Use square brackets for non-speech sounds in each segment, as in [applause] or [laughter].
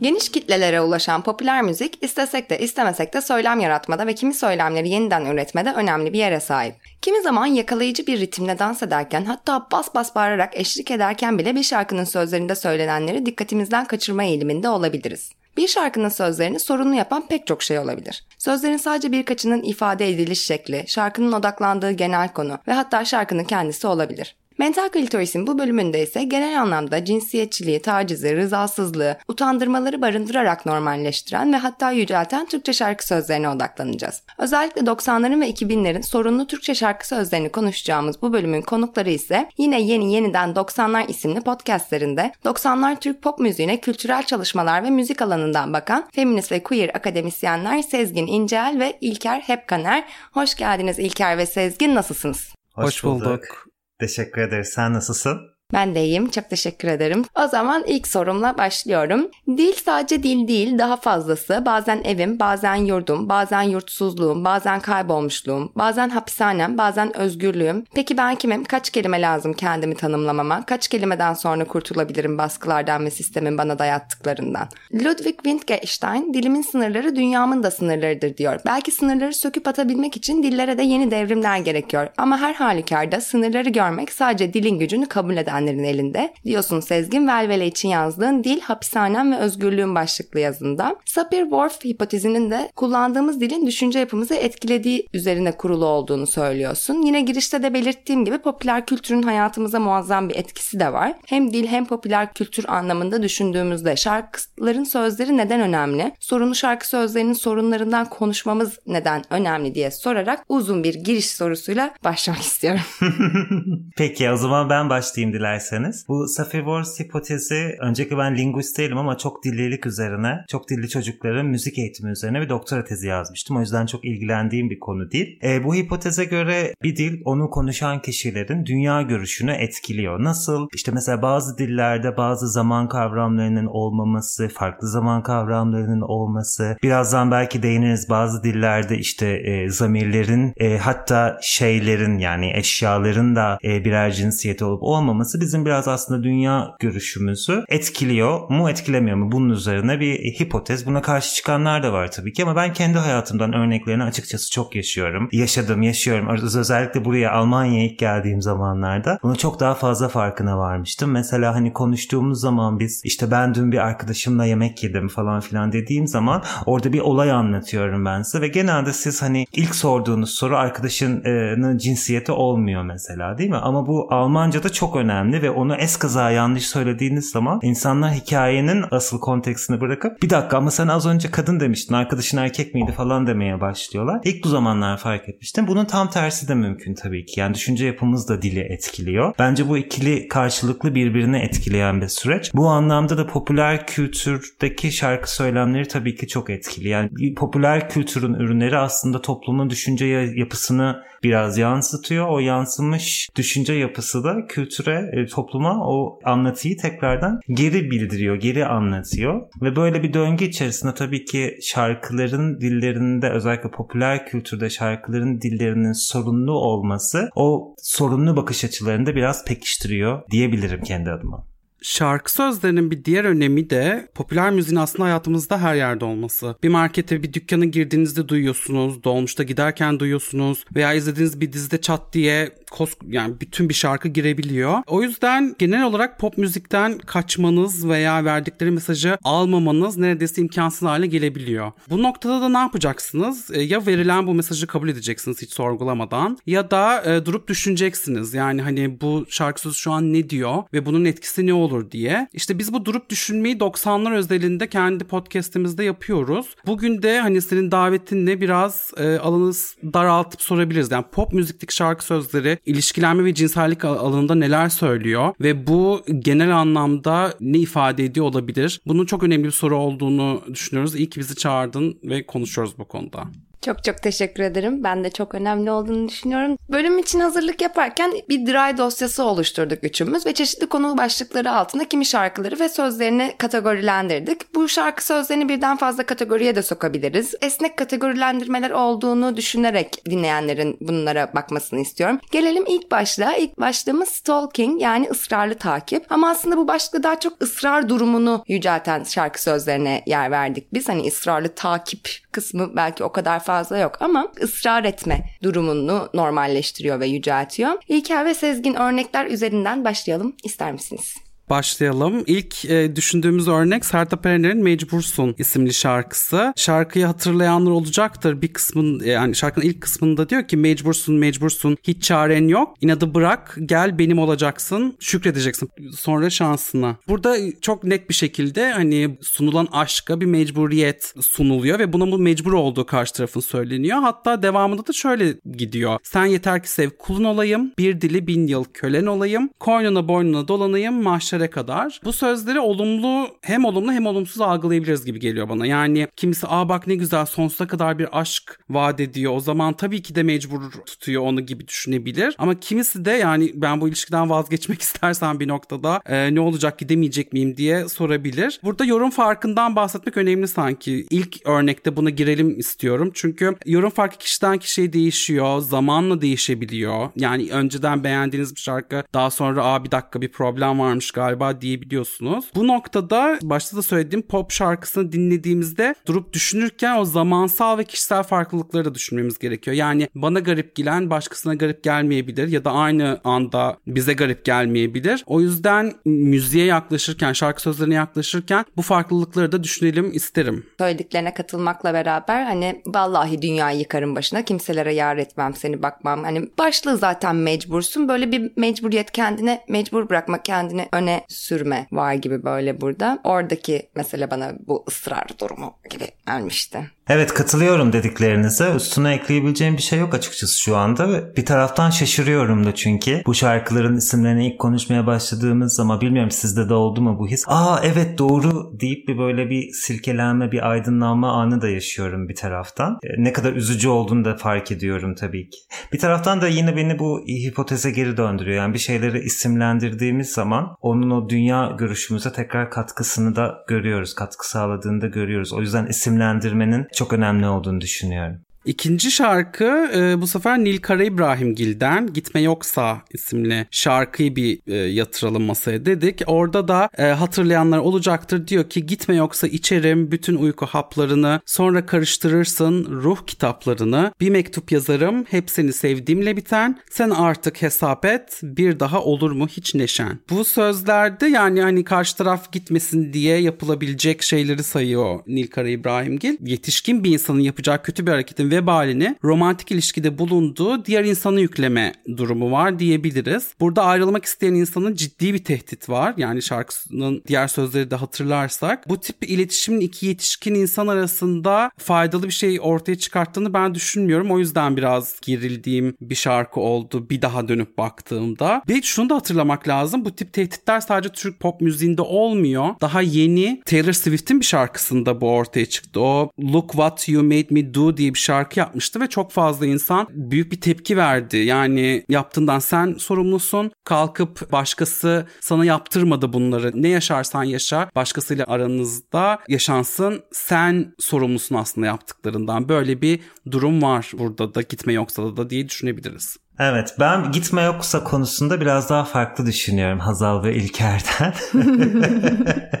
Geniş kitlelere ulaşan popüler müzik istesek de istemesek de söylem yaratmada ve kimi söylemleri yeniden üretmede önemli bir yere sahip. Kimi zaman yakalayıcı bir ritimle dans ederken hatta bas bas bağırarak eşlik ederken bile bir şarkının sözlerinde söylenenleri dikkatimizden kaçırma eğiliminde olabiliriz. Bir şarkının sözlerini sorunlu yapan pek çok şey olabilir. Sözlerin sadece birkaçının ifade ediliş şekli, şarkının odaklandığı genel konu ve hatta şarkının kendisi olabilir. Mental Klitoris'in bu bölümünde ise genel anlamda cinsiyetçiliği, tacizi, rızasızlığı, utandırmaları barındırarak normalleştiren ve hatta yücelten Türkçe şarkı sözlerine odaklanacağız. Özellikle 90'ların ve 2000'lerin sorunlu Türkçe şarkı sözlerini konuşacağımız bu bölümün konukları ise yine yeni yeniden 90'lar isimli podcastlerinde 90'lar Türk pop müziğine kültürel çalışmalar ve müzik alanından bakan feminist ve queer akademisyenler Sezgin İncel ve İlker Hepkaner. Hoş geldiniz İlker ve Sezgin nasılsınız? Hoş bulduk. Teşekkür ederiz. Sen nasılsın? Ben de iyiyim. Çok teşekkür ederim. O zaman ilk sorumla başlıyorum. Dil sadece dil değil, daha fazlası. Bazen evim, bazen yurdum, bazen yurtsuzluğum, bazen kaybolmuşluğum, bazen hapishanem, bazen özgürlüğüm. Peki ben kimim? Kaç kelime lazım kendimi tanımlamama? Kaç kelimeden sonra kurtulabilirim baskılardan ve sistemin bana dayattıklarından? Ludwig Wittgenstein, dilimin sınırları dünyamın da sınırlarıdır diyor. Belki sınırları söküp atabilmek için dillere de yeni devrimler gerekiyor. Ama her halükarda sınırları görmek sadece dilin gücünü kabul eden edenlerin elinde. Diyorsun Sezgin Velvele için yazdığın Dil, Hapishanem ve Özgürlüğün başlıklı yazında. Sapir-Whorf hipotezinin de kullandığımız dilin düşünce yapımızı etkilediği üzerine kurulu olduğunu söylüyorsun. Yine girişte de belirttiğim gibi popüler kültürün hayatımıza muazzam bir etkisi de var. Hem dil hem popüler kültür anlamında düşündüğümüzde şarkıların sözleri neden önemli? Sorunlu şarkı sözlerinin sorunlarından konuşmamız neden önemli diye sorarak uzun bir giriş sorusuyla başlamak istiyorum. [laughs] Peki o zaman ben başlayayım dilerseniz dilerseniz. Bu Sapir-Whorf hipotezi önceki ben linguist değilim ama çok dillilik üzerine, çok dilli çocukların müzik eğitimi üzerine bir doktora tezi yazmıştım. O yüzden çok ilgilendiğim bir konu değil. E, bu hipoteze göre bir dil onu konuşan kişilerin dünya görüşünü etkiliyor. Nasıl? İşte mesela bazı dillerde bazı zaman kavramlarının olmaması, farklı zaman kavramlarının olması. Birazdan belki değiniriz bazı dillerde işte e, zamirlerin e, hatta şeylerin yani eşyaların da e, birer cinsiyeti olup olmaması bizim biraz aslında dünya görüşümüzü etkiliyor mu etkilemiyor mu bunun üzerine bir hipotez. Buna karşı çıkanlar da var tabii ki ama ben kendi hayatımdan örneklerini açıkçası çok yaşıyorum. Yaşadım, yaşıyorum. Özellikle buraya Almanya'ya ilk geldiğim zamanlarda bunu çok daha fazla farkına varmıştım. Mesela hani konuştuğumuz zaman biz işte ben dün bir arkadaşımla yemek yedim falan filan dediğim zaman orada bir olay anlatıyorum ben size ve genelde siz hani ilk sorduğunuz soru arkadaşının cinsiyeti olmuyor mesela değil mi? Ama bu Almanca'da çok önemli önemli ve onu eskaza yanlış söylediğiniz zaman insanlar hikayenin asıl konteksini bırakıp bir dakika ama sen az önce kadın demiştin arkadaşın erkek miydi falan demeye başlıyorlar. İlk bu zamanlar fark etmiştim. Bunun tam tersi de mümkün tabii ki. Yani düşünce yapımız da dili etkiliyor. Bence bu ikili karşılıklı birbirini etkileyen bir süreç. Bu anlamda da popüler kültürdeki şarkı söylemleri tabii ki çok etkili. Yani popüler kültürün ürünleri aslında toplumun düşünce yapısını biraz yansıtıyor. O yansımış düşünce yapısı da kültüre, e, topluma o anlatıyı tekrardan geri bildiriyor, geri anlatıyor. Ve böyle bir döngü içerisinde tabii ki şarkıların dillerinde özellikle popüler kültürde şarkıların dillerinin sorunlu olması o sorunlu bakış açılarını da biraz pekiştiriyor diyebilirim kendi adıma. Şarkı sözlerinin bir diğer önemi de popüler müziğin aslında hayatımızda her yerde olması. Bir markete, bir dükkana girdiğinizde duyuyorsunuz, dolmuşta giderken duyuyorsunuz veya izlediğiniz bir dizide çat diye kos yani bütün bir şarkı girebiliyor. O yüzden genel olarak pop müzikten kaçmanız veya verdikleri mesajı almamanız neredeyse imkansız hale gelebiliyor. Bu noktada da ne yapacaksınız? E, ya verilen bu mesajı kabul edeceksiniz hiç sorgulamadan ya da e, durup düşüneceksiniz. Yani hani bu şarkı sözü şu an ne diyor ve bunun etkisi ne olur diye. İşte biz bu durup düşünmeyi 90'lar özelinde kendi podcast'imizde yapıyoruz. Bugün de hani senin davetinle biraz e, alanı daraltıp sorabiliriz. Yani pop müzikteki şarkı sözleri ilişkilenme ve cinsellik alanında neler söylüyor ve bu genel anlamda ne ifade ediyor olabilir? Bunun çok önemli bir soru olduğunu düşünüyoruz. İyi ki bizi çağırdın ve konuşuyoruz bu konuda. Çok çok teşekkür ederim. Ben de çok önemli olduğunu düşünüyorum. Bölüm için hazırlık yaparken bir dry dosyası oluşturduk üçümüz ve çeşitli konu başlıkları altında kimi şarkıları ve sözlerini kategorilendirdik. Bu şarkı sözlerini birden fazla kategoriye de sokabiliriz. Esnek kategorilendirmeler olduğunu düşünerek dinleyenlerin bunlara bakmasını istiyorum. Gelelim ilk başlığa. İlk başlığımız stalking yani ısrarlı takip. Ama aslında bu başlığı daha çok ısrar durumunu yücelten şarkı sözlerine yer verdik. Biz hani ısrarlı takip kısmı belki o kadar fazla yok ama ısrar etme durumunu normalleştiriyor ve yüceltiyor. İlker ve Sezgin örnekler üzerinden başlayalım ister misiniz? Başlayalım. İlk e, düşündüğümüz örnek Sertab Erener'in Mecbursun isimli şarkısı. Şarkıyı hatırlayanlar olacaktır. Bir kısmın e, yani şarkının ilk kısmında diyor ki mecbursun mecbursun hiç çaren yok. İnadı bırak gel benim olacaksın şükredeceksin sonra şansına. Burada çok net bir şekilde hani sunulan aşka bir mecburiyet sunuluyor ve buna bu mecbur olduğu karşı tarafın söyleniyor. Hatta devamında da şöyle gidiyor. Sen yeter ki sev kulun olayım bir dili bin yıl kölen olayım koynuna boynuna dolanayım mahşer yaşlara kadar bu sözleri olumlu hem olumlu hem olumsuz algılayabiliriz gibi geliyor bana. Yani kimisi aa bak ne güzel sonsuza kadar bir aşk vaat ediyor. O zaman tabii ki de mecbur tutuyor onu gibi düşünebilir. Ama kimisi de yani ben bu ilişkiden vazgeçmek [laughs] istersen bir noktada e, ne olacak gidemeyecek miyim diye sorabilir. Burada yorum farkından bahsetmek önemli sanki. İlk örnekte buna girelim istiyorum. Çünkü yorum farkı kişiden kişiye değişiyor. Zamanla değişebiliyor. Yani önceden beğendiğiniz bir şarkı daha sonra aa bir dakika bir problem varmış galiba galiba diyebiliyorsunuz. Bu noktada başta da söylediğim pop şarkısını dinlediğimizde durup düşünürken o zamansal ve kişisel farklılıkları da düşünmemiz gerekiyor. Yani bana garip gelen başkasına garip gelmeyebilir ya da aynı anda bize garip gelmeyebilir. O yüzden müziğe yaklaşırken, şarkı sözlerine yaklaşırken bu farklılıkları da düşünelim isterim. Söylediklerine katılmakla beraber hani vallahi dünyayı yıkarım başına kimselere yar etmem seni bakmam. Hani başlığı zaten mecbursun böyle bir mecburiyet kendine mecbur bırakma kendini öne sürme var gibi böyle burada. Oradaki mesele bana bu ısrar durumu gibi gelmişti. Evet katılıyorum dediklerinize. Üstüne ekleyebileceğim bir şey yok açıkçası şu anda. Bir taraftan şaşırıyorum da çünkü. Bu şarkıların isimlerini ilk konuşmaya başladığımız zaman bilmiyorum sizde de oldu mu bu his? Aa evet doğru deyip bir böyle bir silkelenme, bir aydınlanma anı da yaşıyorum bir taraftan. E, ne kadar üzücü olduğunu da fark ediyorum tabii ki. Bir taraftan da yine beni bu hipoteze geri döndürüyor. Yani bir şeyleri isimlendirdiğimiz zaman onun o dünya görüşümüze tekrar katkısını da görüyoruz. Katkı sağladığını da görüyoruz. O yüzden isimlendirmenin çok önemli olduğunu düşünüyorum. İkinci şarkı e, bu sefer Nil Kara İbrahimgil'den Gitme Yoksa isimli şarkıyı bir e, yatıralım masaya dedik. Orada da e, hatırlayanlar olacaktır diyor ki gitme yoksa içerim bütün uyku haplarını sonra karıştırırsın ruh kitaplarını bir mektup yazarım hepsini sevdiğimle biten sen artık hesap et bir daha olur mu hiç neşen. Bu sözlerde yani hani karşı taraf gitmesin diye yapılabilecek şeyleri sayıyor Nil Kara İbrahimgil. Yetişkin bir insanın yapacağı kötü bir hareketin vebalini romantik ilişkide bulunduğu diğer insanı yükleme durumu var diyebiliriz. Burada ayrılmak isteyen insanın ciddi bir tehdit var. Yani şarkısının diğer sözleri de hatırlarsak. Bu tip iletişimin iki yetişkin insan arasında faydalı bir şey ortaya çıkarttığını ben düşünmüyorum. O yüzden biraz gerildiğim bir şarkı oldu bir daha dönüp baktığımda. Bir şunu da hatırlamak lazım. Bu tip tehditler sadece Türk pop müziğinde olmuyor. Daha yeni Taylor Swift'in bir şarkısında bu ortaya çıktı. O Look What You Made Me Do diye bir şarkı şarkı yapmıştı ve çok fazla insan büyük bir tepki verdi. Yani yaptığından sen sorumlusun. Kalkıp başkası sana yaptırmadı bunları. Ne yaşarsan yaşa başkasıyla aranızda yaşansın. Sen sorumlusun aslında yaptıklarından. Böyle bir durum var burada da gitme yoksa da, diye düşünebiliriz. Evet ben gitme yoksa konusunda biraz daha farklı düşünüyorum Hazal ve İlker'den.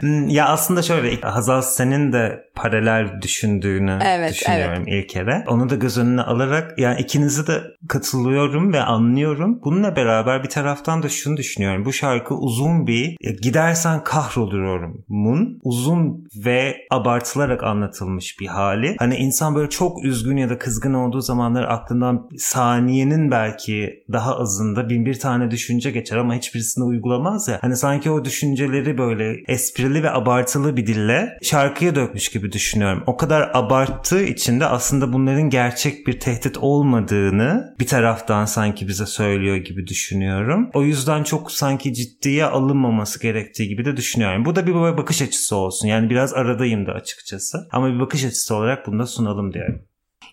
[laughs] ya aslında şöyle Hazal senin de paralel düşündüğünü evet, düşünüyorum evet. İlker'e. Onu da göz önüne alarak yani ikinizi de katılıyorum ve anlıyorum. Bununla beraber bir taraftan da şunu düşünüyorum. Bu şarkı uzun bir gidersen kahroluyorum mun uzun ve abartılarak anlatılmış bir hali. Hani insan böyle çok üzgün ya da kızgın olduğu zamanlar aklından saniyenin belki daha azında bin bir tane düşünce geçer ama hiçbirisini uygulamaz ya. Hani sanki o düşünceleri böyle esprili ve abartılı bir dille şarkıya dökmüş gibi düşünüyorum. O kadar abarttığı için de aslında bunların gerçek bir tehdit olmadığını bir taraftan sanki bize söylüyor gibi düşünüyorum. O yüzden çok sanki ciddiye alınmaması gerektiği gibi de düşünüyorum. Bu da bir bakış açısı olsun. Yani biraz aradayım da açıkçası. Ama bir bakış açısı olarak bunu da sunalım diyorum.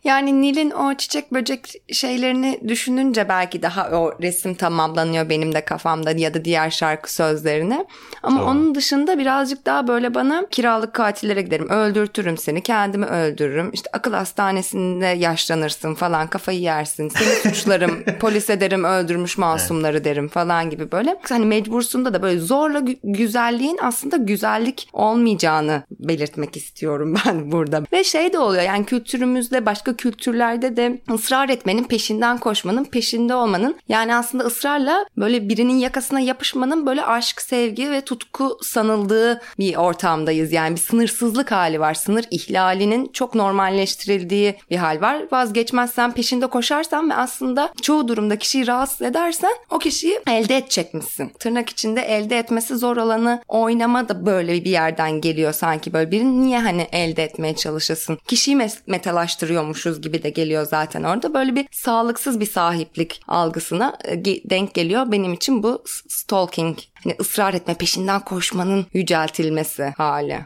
Yani Nil'in o çiçek böcek şeylerini düşününce belki daha o resim tamamlanıyor benim de kafamda ya da diğer şarkı sözlerini. Ama tamam. onun dışında birazcık daha böyle bana kiralık katillere giderim. Öldürtürüm seni, kendimi öldürürüm. İşte akıl hastanesinde yaşlanırsın falan, kafayı yersin. Seni [laughs] suçlarım, polis ederim, öldürmüş masumları derim falan gibi böyle. Hani mecbursunda da böyle zorla güzelliğin aslında güzellik olmayacağını belirtmek istiyorum [laughs] ben burada. Ve şey de oluyor yani kültürümüzde başka kültürlerde de ısrar etmenin, peşinden koşmanın, peşinde olmanın yani aslında ısrarla böyle birinin yakasına yapışmanın böyle aşk, sevgi ve tutku sanıldığı bir ortamdayız. Yani bir sınırsızlık hali var. Sınır ihlalinin çok normalleştirildiği bir hal var. Vazgeçmezsen, peşinde koşarsan ve aslında çoğu durumda kişiyi rahatsız edersen o kişiyi elde edecekmişsin. Tırnak içinde elde etmesi zor olanı oynama da böyle bir yerden geliyor sanki böyle birini niye hani elde etmeye çalışasın? Kişiyi metalaştırıyormuş yapıyormuşuz gibi de geliyor zaten orada. Böyle bir sağlıksız bir sahiplik algısına e, denk geliyor. Benim için bu stalking, hani ısrar etme, peşinden koşmanın yüceltilmesi hali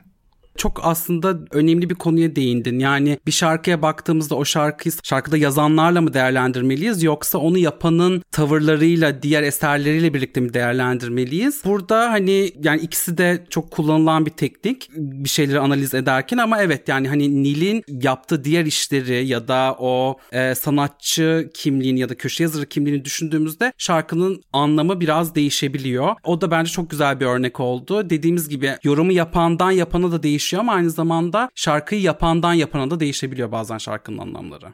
çok aslında önemli bir konuya değindin. Yani bir şarkıya baktığımızda o şarkıyı şarkıda yazanlarla mı değerlendirmeliyiz yoksa onu yapanın tavırlarıyla, diğer eserleriyle birlikte mi değerlendirmeliyiz? Burada hani yani ikisi de çok kullanılan bir teknik bir şeyleri analiz ederken ama evet yani hani Nil'in yaptığı diğer işleri ya da o e, sanatçı kimliğini ya da köşe yazarı kimliğini düşündüğümüzde şarkının anlamı biraz değişebiliyor. O da bence çok güzel bir örnek oldu. Dediğimiz gibi yorumu yapandan yapana da değişiyor değişiyor ama aynı zamanda şarkıyı yapandan yapana da değişebiliyor bazen şarkının anlamları.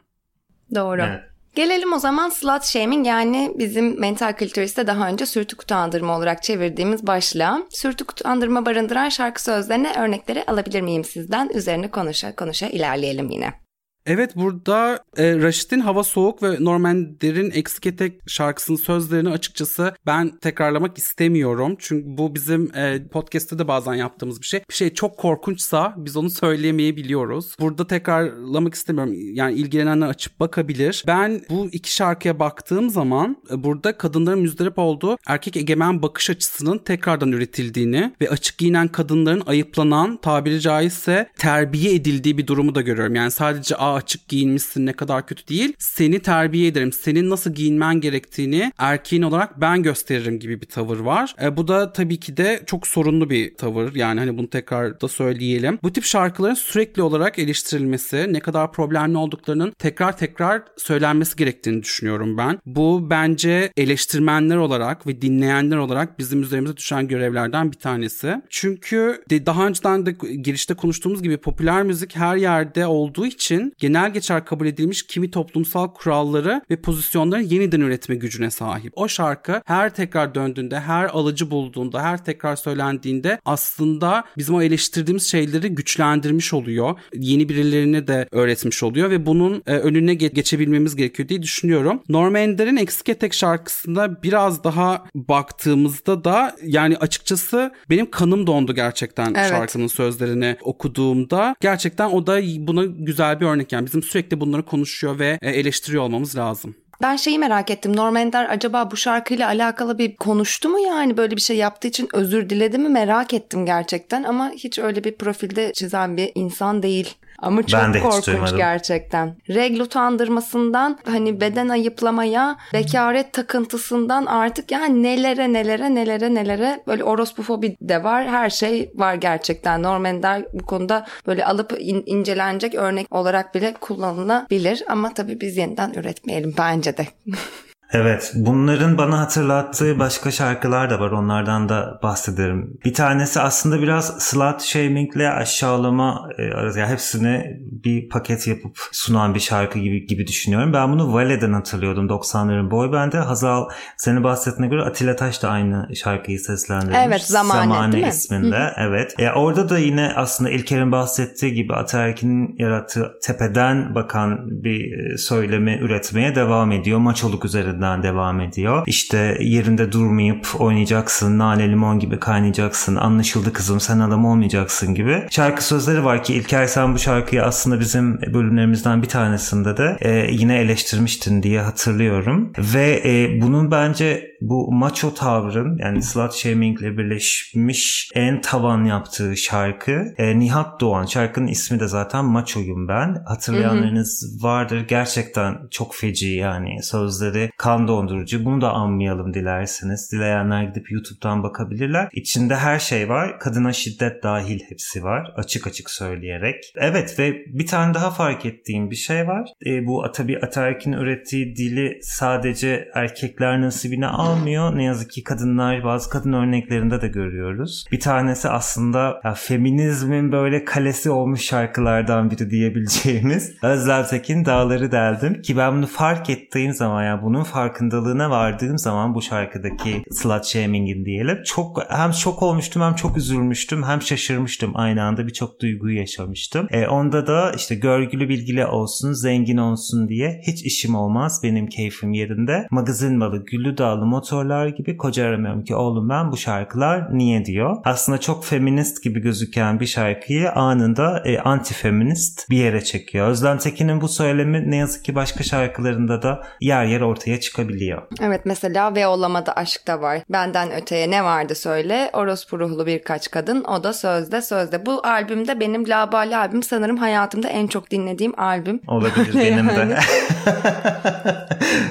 Doğru. Evet. Gelelim o zaman slut shaming yani bizim mental kültüriste daha önce sürtük utandırma olarak çevirdiğimiz başlığa. Sürtük utandırma barındıran şarkı sözlerine örnekleri alabilir miyim sizden? Üzerine konuşa konuşa ilerleyelim yine. Evet burada e, Raşit'in Hava Soğuk ve Normander'in Eksik Etek şarkısının sözlerini açıkçası ben tekrarlamak istemiyorum. Çünkü bu bizim e, podcast'te de bazen yaptığımız bir şey. Bir şey çok korkunçsa biz onu söyleyemeyebiliyoruz. Burada tekrarlamak istemiyorum. Yani ilgilenenler açıp bakabilir. Ben bu iki şarkıya baktığım zaman e, burada kadınların müzdarip olduğu erkek egemen bakış açısının tekrardan üretildiğini ve açık giyinen kadınların ayıplanan tabiri caizse terbiye edildiği bir durumu da görüyorum. Yani sadece a açık giyinmişsin ne kadar kötü değil. Seni terbiye ederim. Senin nasıl giyinmen gerektiğini erkeğin olarak ben gösteririm gibi bir tavır var. E, bu da tabii ki de çok sorunlu bir tavır. Yani hani bunu tekrar da söyleyelim. Bu tip şarkıların sürekli olarak eleştirilmesi, ne kadar problemli olduklarının tekrar tekrar söylenmesi gerektiğini düşünüyorum ben. Bu bence eleştirmenler olarak ve dinleyenler olarak bizim üzerimize düşen görevlerden bir tanesi. Çünkü de daha önceden de girişte konuştuğumuz gibi popüler müzik her yerde olduğu için genel geçer kabul edilmiş kimi toplumsal kuralları ve pozisyonları yeniden üretme gücüne sahip. O şarkı her tekrar döndüğünde, her alıcı bulduğunda, her tekrar söylendiğinde aslında bizim o eleştirdiğimiz şeyleri güçlendirmiş oluyor. Yeni birilerine de öğretmiş oluyor ve bunun e, önüne ge- geçebilmemiz gerekiyor diye düşünüyorum. Norm Ender'in Eksik Etek şarkısında biraz daha baktığımızda da yani açıkçası benim kanım dondu gerçekten evet. şarkının sözlerini okuduğumda. Gerçekten o da buna güzel bir örnek yani bizim sürekli bunları konuşuyor ve e, eleştiriyor olmamız lazım. Ben şeyi merak ettim. Norm Ender acaba bu şarkıyla alakalı bir konuştu mu yani böyle bir şey yaptığı için özür diledi mi merak ettim gerçekten ama hiç öyle bir profilde çizen bir insan değil. Ama çok ben de korkunç gerçekten. Regl utandırmasından hani beden ayıplamaya, bekaret takıntısından artık yani nelere nelere nelere nelere böyle orospufobi de var. Her şey var gerçekten. Norm Ender bu konuda böyle alıp in, incelenecek örnek olarak bile kullanılabilir. Ama tabii biz yeniden üretmeyelim bence de. [laughs] Evet, bunların bana hatırlattığı başka şarkılar da var. Onlardan da bahsederim. Bir tanesi aslında biraz slut shamingle aşağılama e. Yani hepsini bir paket yapıp sunan bir şarkı gibi gibi düşünüyorum. Ben bunu Vale'den hatırlıyordum 90'ların boy bende. Hazal seni bahsettiğine göre Atilla Taş da aynı şarkıyı seslendirmiş. Evet, Zamane, Zamane değil mi? isminde. Hı Evet. E, orada da yine aslında İlker'in bahsettiği gibi Ataerk'in yarattığı tepeden bakan bir e, söylemi üretmeye devam ediyor. Maçoluk üzerinden devam ediyor. İşte yerinde durmayıp oynayacaksın, nane limon gibi kaynayacaksın, anlaşıldı kızım sen adam olmayacaksın gibi. Şarkı sözleri var ki İlker sen bu şarkıyı aslında bizim bölümlerimizden bir tanesinde de e, yine eleştirmiştin diye hatırlıyorum. Ve e, bunun bence bu macho tavrın yani slut shaming ile birleşmiş en tavan yaptığı şarkı e, Nihat Doğan. Şarkının ismi de zaten Macho'yum ben. Hatırlayanlarınız vardır. Gerçekten çok feci yani sözleri kan dondurucu. Bunu da anmayalım dilerseniz. Dileyenler gidip YouTube'dan bakabilirler. İçinde her şey var. Kadına şiddet dahil hepsi var. Açık açık söyleyerek. Evet ve bir tane daha fark ettiğim bir şey var. E, bu tabii Ataerk'in ürettiği dili sadece erkekler nasibine almıyor. Ne yazık ki kadınlar bazı kadın örneklerinde de görüyoruz. Bir tanesi aslında ya, feminizmin böyle kalesi olmuş şarkılardan biri diyebileceğimiz [laughs] Özlem Tekin Dağları Deldim. Ki ben bunu fark ettiğim zaman ya bunun farkındalığına vardığım zaman bu şarkıdaki slut shaming'in diyelim çok hem şok olmuştum hem çok üzülmüştüm hem şaşırmıştım aynı anda birçok duyguyu yaşamıştım. E, onda da işte görgülü bilgili olsun zengin olsun diye hiç işim olmaz benim keyfim yerinde. Magazin malı güllü dağlı motorlar gibi koca aramıyorum ki oğlum ben bu şarkılar niye diyor. Aslında çok feminist gibi gözüken bir şarkıyı anında e, anti feminist bir yere çekiyor. Özlem Tekin'in bu söylemi ne yazık ki başka şarkılarında da yer yer ortaya çıkabiliyor. Evet mesela ve olamada aşk da var. Benden öteye ne vardı söyle. Orospu ruhlu birkaç kadın. O da sözde sözde. Bu albümde benim labali albüm sanırım hayatımda en çok dinlediğim albüm. Olabilir benim de. [laughs]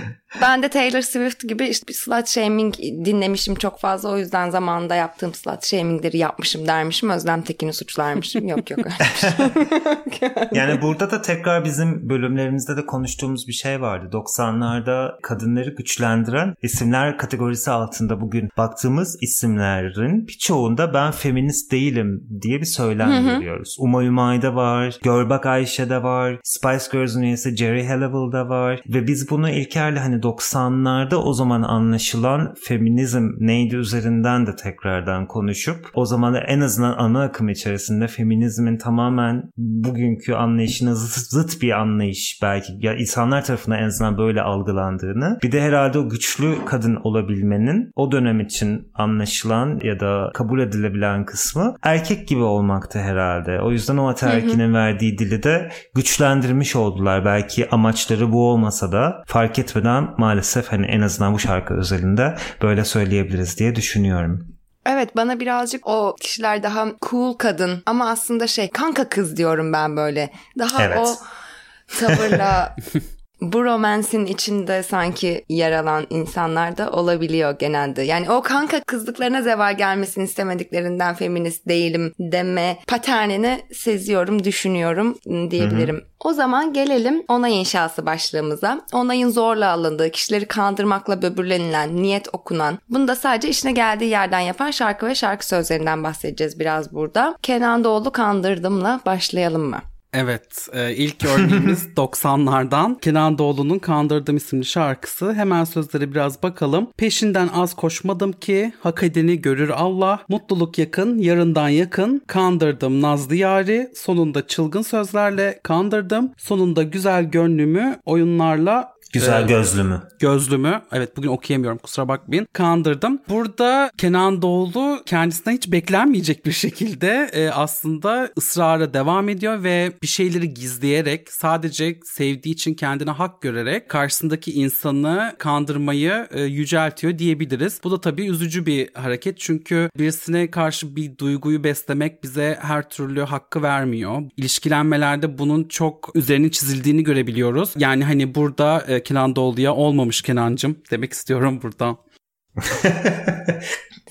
[laughs] Ben de Taylor Swift gibi işte bir slut shaming dinlemişim çok fazla. O yüzden zamanında yaptığım slut shamingleri yapmışım dermişim. Özlem Tekin'i suçlarmışım. [laughs] Yok yok şey. [laughs] Yani burada da tekrar bizim bölümlerimizde de konuştuğumuz bir şey vardı. 90'larda kadınları güçlendiren isimler kategorisi altında bugün baktığımız isimlerin birçoğunda ben feminist değilim diye bir söylem görüyoruz. Umay Umay'da var, Görbak Ayşe'de var, Spice Girls'ün üyesi Jerry Halliwell'da var ve biz bunu İlker'le hani 90'larda o zaman anlaşılan feminizm neydi üzerinden de tekrardan konuşup o zaman en azından ana akım içerisinde feminizmin tamamen bugünkü anlayışına zıt, zıt bir anlayış belki ya insanlar tarafından en azından böyle algılandığını bir de herhalde o güçlü kadın olabilmenin o dönem için anlaşılan ya da kabul edilebilen kısmı erkek gibi olmaktı herhalde. O yüzden o ataerkinin verdiği dili de güçlendirmiş oldular. Belki amaçları bu olmasa da fark etmeden maalesef hani en azından bu şarkı özelinde böyle söyleyebiliriz diye düşünüyorum. Evet bana birazcık o kişiler daha cool kadın ama aslında şey kanka kız diyorum ben böyle. Daha Evet. o tavırla [laughs] bu romansin içinde sanki yer alan insanlar da olabiliyor genelde. Yani o kanka kızlıklarına zeval gelmesini istemediklerinden feminist değilim deme paternini seziyorum, düşünüyorum diyebilirim. O zaman gelelim onay inşası başlığımıza. Onayın zorla alındığı, kişileri kandırmakla böbürlenilen, niyet okunan, bunu da sadece işine geldiği yerden yapan şarkı ve şarkı sözlerinden bahsedeceğiz biraz burada. Kenan Doğulu Kandırdım'la başlayalım mı? Evet, e, ilk örneğimiz [laughs] 90'lardan Kenan Doğulu'nun Kandırdım isimli şarkısı. Hemen sözlere biraz bakalım. Peşinden az koşmadım ki, hak edeni görür Allah. Mutluluk yakın, yarından yakın. Kandırdım nazlı yari, sonunda çılgın sözlerle kandırdım. Sonunda güzel gönlümü oyunlarla Güzel Ee, gözlümü. gözlümü evet bugün okuyamıyorum kusura bakmayın kandırdım. Burada Kenan Doğulu kendisinden hiç beklenmeyecek bir şekilde e, aslında ısrara devam ediyor ve bir şeyleri gizleyerek sadece sevdiği için kendine hak görerek karşısındaki insanı kandırmayı e, yüceltiyor diyebiliriz. Bu da tabii üzücü bir hareket çünkü birisine karşı bir duyguyu beslemek bize her türlü hakkı vermiyor. İlişkilenmelerde bunun çok üzerinin çizildiğini görebiliyoruz. Yani hani burada e, Kenan Doğulu'ya olmamış Kenancım demek istiyorum buradan. [laughs]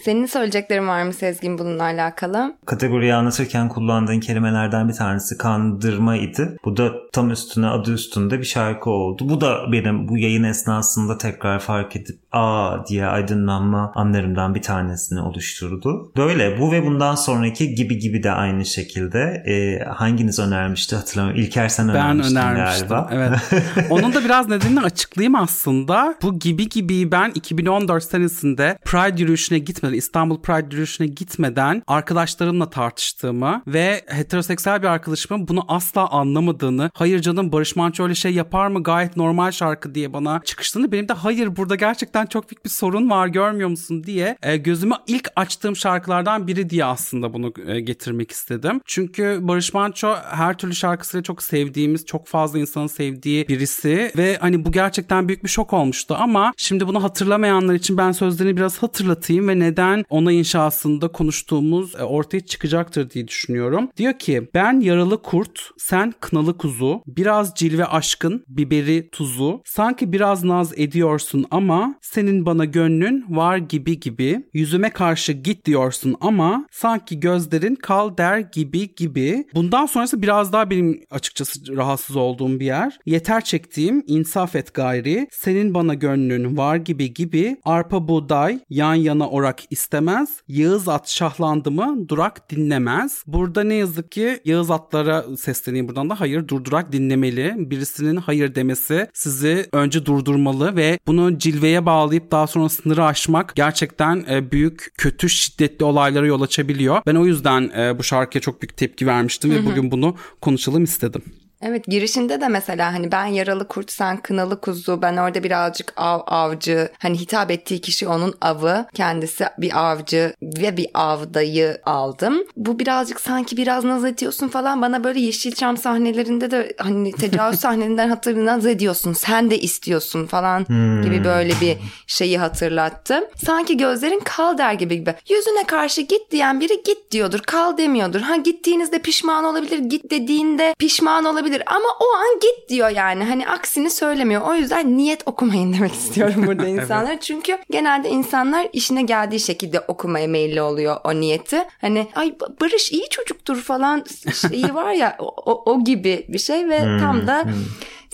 Senin söyleyeceklerin var mı Sezgin bununla alakalı? Kategoriyi anlatırken kullandığın kelimelerden bir tanesi kandırmaydı. Bu da tam üstüne adı üstünde bir şarkı oldu. Bu da benim bu yayın esnasında tekrar fark edip aa diye aydınlanma anlarımdan bir tanesini oluşturdu. Böyle bu ve bundan sonraki gibi gibi de aynı şekilde. E, hanginiz önermişti hatırlamıyorum. İlker sen ben önermiştin önermiştim. galiba. Evet. [laughs] Onun da biraz nedenini açıklayayım aslında. Bu gibi gibi ben 2014 senesinde Pride yürüyüşüne gitmeden, İstanbul Pride yürüyüşüne gitmeden arkadaşlarımla tartıştığımı ve heteroseksüel bir arkadaşımın bunu asla anlamadığını, hayır canım Barış Manço öyle şey yapar mı? Gayet normal şarkı diye bana çıkıştığını benim de hayır burada gerçekten çok büyük bir sorun var görmüyor musun? diye e, gözüme ilk açtığım şarkılardan biri diye aslında bunu e, getirmek istedim. Çünkü Barış Manço her türlü şarkısıyla çok sevdiğimiz, çok fazla insanın sevdiği birisi ve hani bu gerçekten büyük bir şok olmuştu. Ama şimdi bunu hatırlamayanlar için ben sözlerini biraz hatırlatayım ve neden ona inşasında konuştuğumuz e, ortaya çıkacaktır diye düşünüyorum. Diyor ki ben yaralı kurt, sen kınalı kuzu, biraz cilve aşkın, biberi tuzu, sanki biraz naz ediyorsun ama senin bana gönlün var gibi gibi, yüzüme karşı git diyorsun ama sanki gözlerin kal der gibi gibi. Bundan sonrası biraz daha benim açıkçası rahatsız olduğum bir yer. Yeter çektiğim insaf et gayri, senin bana gönlün var gibi gibi, arpa buğday yan yana orak istemez, Yağız at şahlandı mı durak dinlemez. Burada ne yazık ki Yağız atlara sesleneyim buradan da hayır durdurak dinlemeli. Birisinin hayır demesi sizi önce durdurmalı ve bunu cilveye bağlayıp daha sonra sınırı aşmak gerçekten e, büyük kötü şiddetli olaylara yol açabiliyor. Ben o yüzden e, bu şarkıya çok büyük tepki vermiştim ve bugün bunu konuşalım istedim. Evet girişinde de mesela hani ben yaralı kurt sen kınalı kuzu ben orada birazcık av avcı hani hitap ettiği kişi onun avı kendisi bir avcı ve bir avdayı aldım. Bu birazcık sanki biraz naz ediyorsun falan bana böyle Yeşilçam sahnelerinde de hani tecavüz [laughs] sahnelerinden hatırlı naz ediyorsun sen de istiyorsun falan gibi böyle bir şeyi hatırlattı. Sanki gözlerin kal der gibi gibi. Yüzüne karşı git diyen biri git diyordur kal demiyordur. Ha gittiğinizde pişman olabilir git dediğinde pişman olabilir ama o an git diyor yani. Hani aksini söylemiyor. O yüzden niyet okumayın demek istiyorum [laughs] burada insanlara. Çünkü genelde insanlar işine geldiği şekilde okumaya meyilli oluyor o niyeti. Hani ay Barış iyi çocuktur falan şeyi [laughs] var ya o, o, o gibi bir şey ve tam da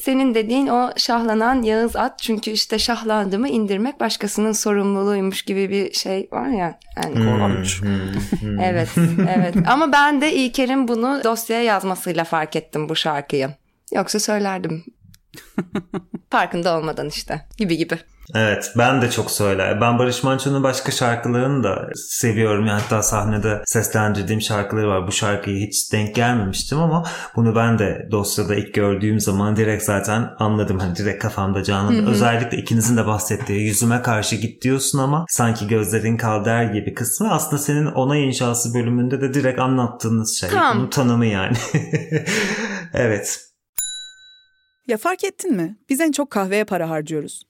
senin dediğin o şahlanan Yağız at çünkü işte şahlandı mı indirmek başkasının sorumluluğuymuş gibi bir şey var ya. Yani korkunç. [laughs] evet, evet. Ama ben de İlker'in bunu dosyaya yazmasıyla fark ettim bu şarkıyı. Yoksa söylerdim. [laughs] Farkında olmadan işte gibi gibi. Evet ben de çok söyler. Ben Barış Manço'nun başka şarkılarını da seviyorum. Yani hatta sahnede seslendirdiğim şarkıları var. Bu şarkıyı hiç denk gelmemiştim ama bunu ben de dosyada ilk gördüğüm zaman direkt zaten anladım. Hani direkt kafamda canlandı. Özellikle ikinizin de bahsettiği yüzüme karşı git diyorsun ama sanki gözlerin kal der gibi kısmı aslında senin onay inşası bölümünde de direkt anlattığınız şey. Tamam. Bunun tanımı yani. [laughs] evet. Ya fark ettin mi? Biz en çok kahveye para harcıyoruz.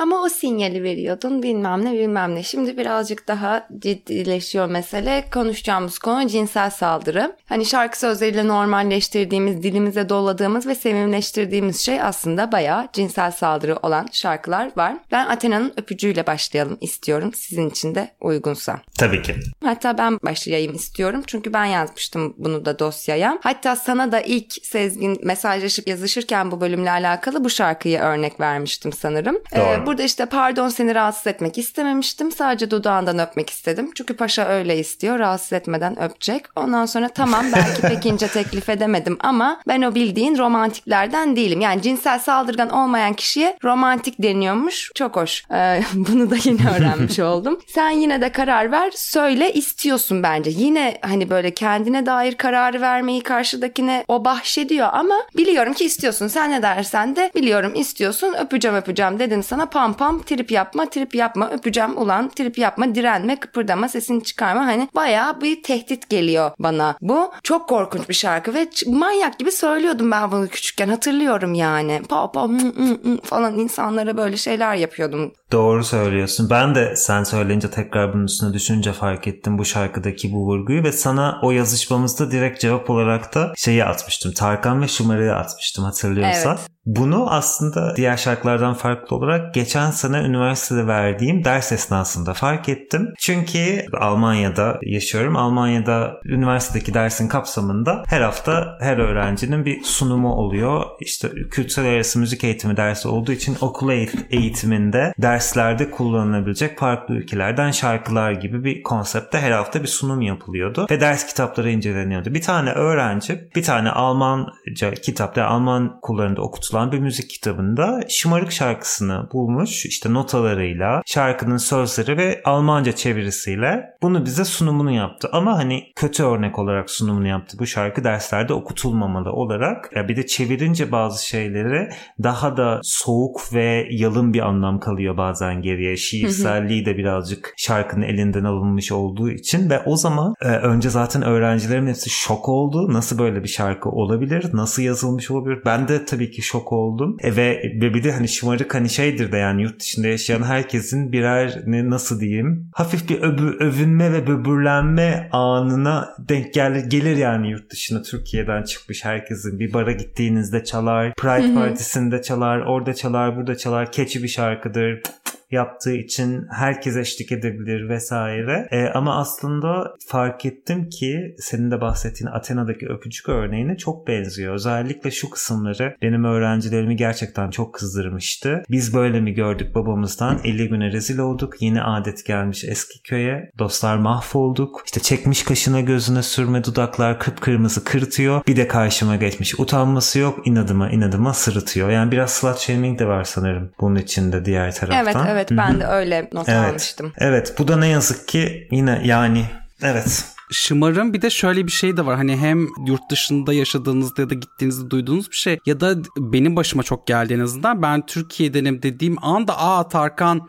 Ama o sinyali veriyordun bilmem ne bilmem ne. Şimdi birazcık daha ciddileşiyor mesele. Konuşacağımız konu cinsel saldırı. Hani şarkı sözleriyle normalleştirdiğimiz, dilimize doladığımız ve sevimleştirdiğimiz şey aslında bayağı cinsel saldırı olan şarkılar var. Ben Athena'nın öpücüğüyle başlayalım istiyorum. Sizin için de uygunsa. Tabii ki. Hatta ben başlayayım istiyorum. Çünkü ben yazmıştım bunu da dosyaya. Hatta sana da ilk Sezgin mesajlaşıp yazışırken bu bölümle alakalı bu şarkıyı örnek vermiştim sanırım. Doğru. Ee, burada işte pardon seni rahatsız etmek istememiştim. Sadece dudağından öpmek istedim. Çünkü paşa öyle istiyor. Rahatsız etmeden öpecek. Ondan sonra tamam belki pek ince teklif edemedim ama ben o bildiğin romantiklerden değilim. Yani cinsel saldırgan olmayan kişiye romantik deniyormuş. Çok hoş. Ee, [laughs] bunu da yine öğrenmiş [laughs] oldum. Sen yine de karar ver. Söyle istiyorsun bence. Yine hani böyle kendine dair kararı vermeyi karşıdakine o bahşediyor ama biliyorum ki istiyorsun. Sen ne dersen de biliyorum istiyorsun. Öpeceğim öpeceğim dedim sana pam pam trip yapma trip yapma öpeceğim ulan trip yapma direnme kıpırdama sesini çıkarma. Hani bayağı bir tehdit geliyor bana bu. Çok korkunç bir şarkı ve manyak gibi söylüyordum ben bunu küçükken hatırlıyorum yani. Pa pa mm, mm, mm falan insanlara böyle şeyler yapıyordum. Doğru söylüyorsun. Ben de sen söyleyince tekrar bunun üstüne düşünce fark ettim bu şarkıdaki bu vurguyu ve sana o yazışmamızda direkt cevap olarak da şeyi atmıştım. Tarkan ve Şımarı'yı atmıştım hatırlıyorsan. Evet. Bunu aslında diğer şarkılardan farklı olarak geçen sene üniversitede verdiğim ders esnasında fark ettim. Çünkü Almanya'da yaşıyorum. Almanya'da üniversitedeki dersin kapsamında her hafta her öğrencinin bir sunumu oluyor. İşte kültürel arası müzik eğitimi dersi olduğu için okul eğitiminde derslerde kullanılabilecek farklı ülkelerden şarkılar gibi bir konsepte her hafta bir sunum yapılıyordu ve ders kitapları inceleniyordu. Bir tane öğrenci bir tane Almanca kitapta Alman kullarında okutulan olan bir müzik kitabında Şımarık şarkısını bulmuş işte notalarıyla, şarkının sözleri ve Almanca çevirisiyle bunu bize sunumunu yaptı. Ama hani kötü örnek olarak sunumunu yaptı. Bu şarkı derslerde okutulmamalı olarak. Ya bir de çevirince bazı şeyleri daha da soğuk ve yalın bir anlam kalıyor bazen geriye. Şiirselliği de birazcık şarkının elinden alınmış olduğu için ve o zaman e, önce zaten öğrencilerin hepsi şok oldu. Nasıl böyle bir şarkı olabilir? Nasıl yazılmış olabilir? Ben de tabii ki şok oldum. E, ve, ve bir de hani şımarık hani şeydir de yani yurt dışında yaşayan herkesin birer ne nasıl diyeyim hafif bir övü, övünme ve böbürlenme anına denk gelir, gelir yani yurt dışına Türkiye'den çıkmış herkesin bir bara gittiğinizde çalar Pride Partisi'nde çalar orada çalar burada çalar keçi bir şarkıdır yaptığı için herkes eşlik edebilir vesaire. E, ama aslında fark ettim ki senin de bahsettiğin Athena'daki öpücük örneğine çok benziyor. Özellikle şu kısımları benim öğrencilerimi gerçekten çok kızdırmıştı. Biz böyle mi gördük babamızdan? 50 güne rezil olduk. Yeni adet gelmiş eski köye. Dostlar mahvolduk. İşte çekmiş kaşına gözüne sürme dudaklar kıpkırmızı kırıtıyor. Bir de karşıma geçmiş. Utanması yok. inadıma inadıma sırıtıyor. Yani biraz slut shaming de var sanırım bunun içinde diğer taraftan. Evet evet Evet ben de öyle not evet. almıştım. Evet bu da ne yazık ki yine yani evet Şımarın bir de şöyle bir şey de var. Hani hem yurt dışında yaşadığınızda ya da gittiğinizde duyduğunuz bir şey ya da benim başıma çok geldi en azından. Ben Türkiye'denim dediğim anda aa Tarkan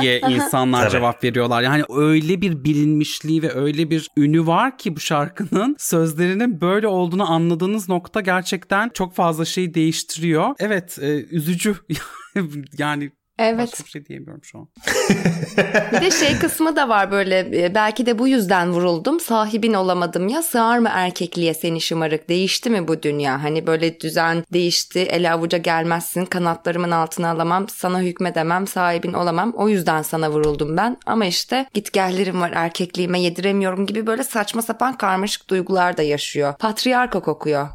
diye insanlar cevap veriyorlar. Yani öyle bir bilinmişliği ve öyle bir ünü var ki bu şarkının [laughs] sözlerinin böyle olduğunu anladığınız nokta gerçekten çok fazla şey değiştiriyor. Evet, e, üzücü. [laughs] yani Evet. Başka bir şey diyemiyorum şu an. bir de şey kısmı da var böyle e, belki de bu yüzden vuruldum. Sahibin olamadım ya sığar mı erkekliğe seni şımarık değişti mi bu dünya? Hani böyle düzen değişti el avuca gelmezsin kanatlarımın altına alamam sana hükmedemem sahibin olamam. O yüzden sana vuruldum ben ama işte gitgellerim var erkekliğime yediremiyorum gibi böyle saçma sapan karmaşık duygular da yaşıyor. Patriarka kokuyor.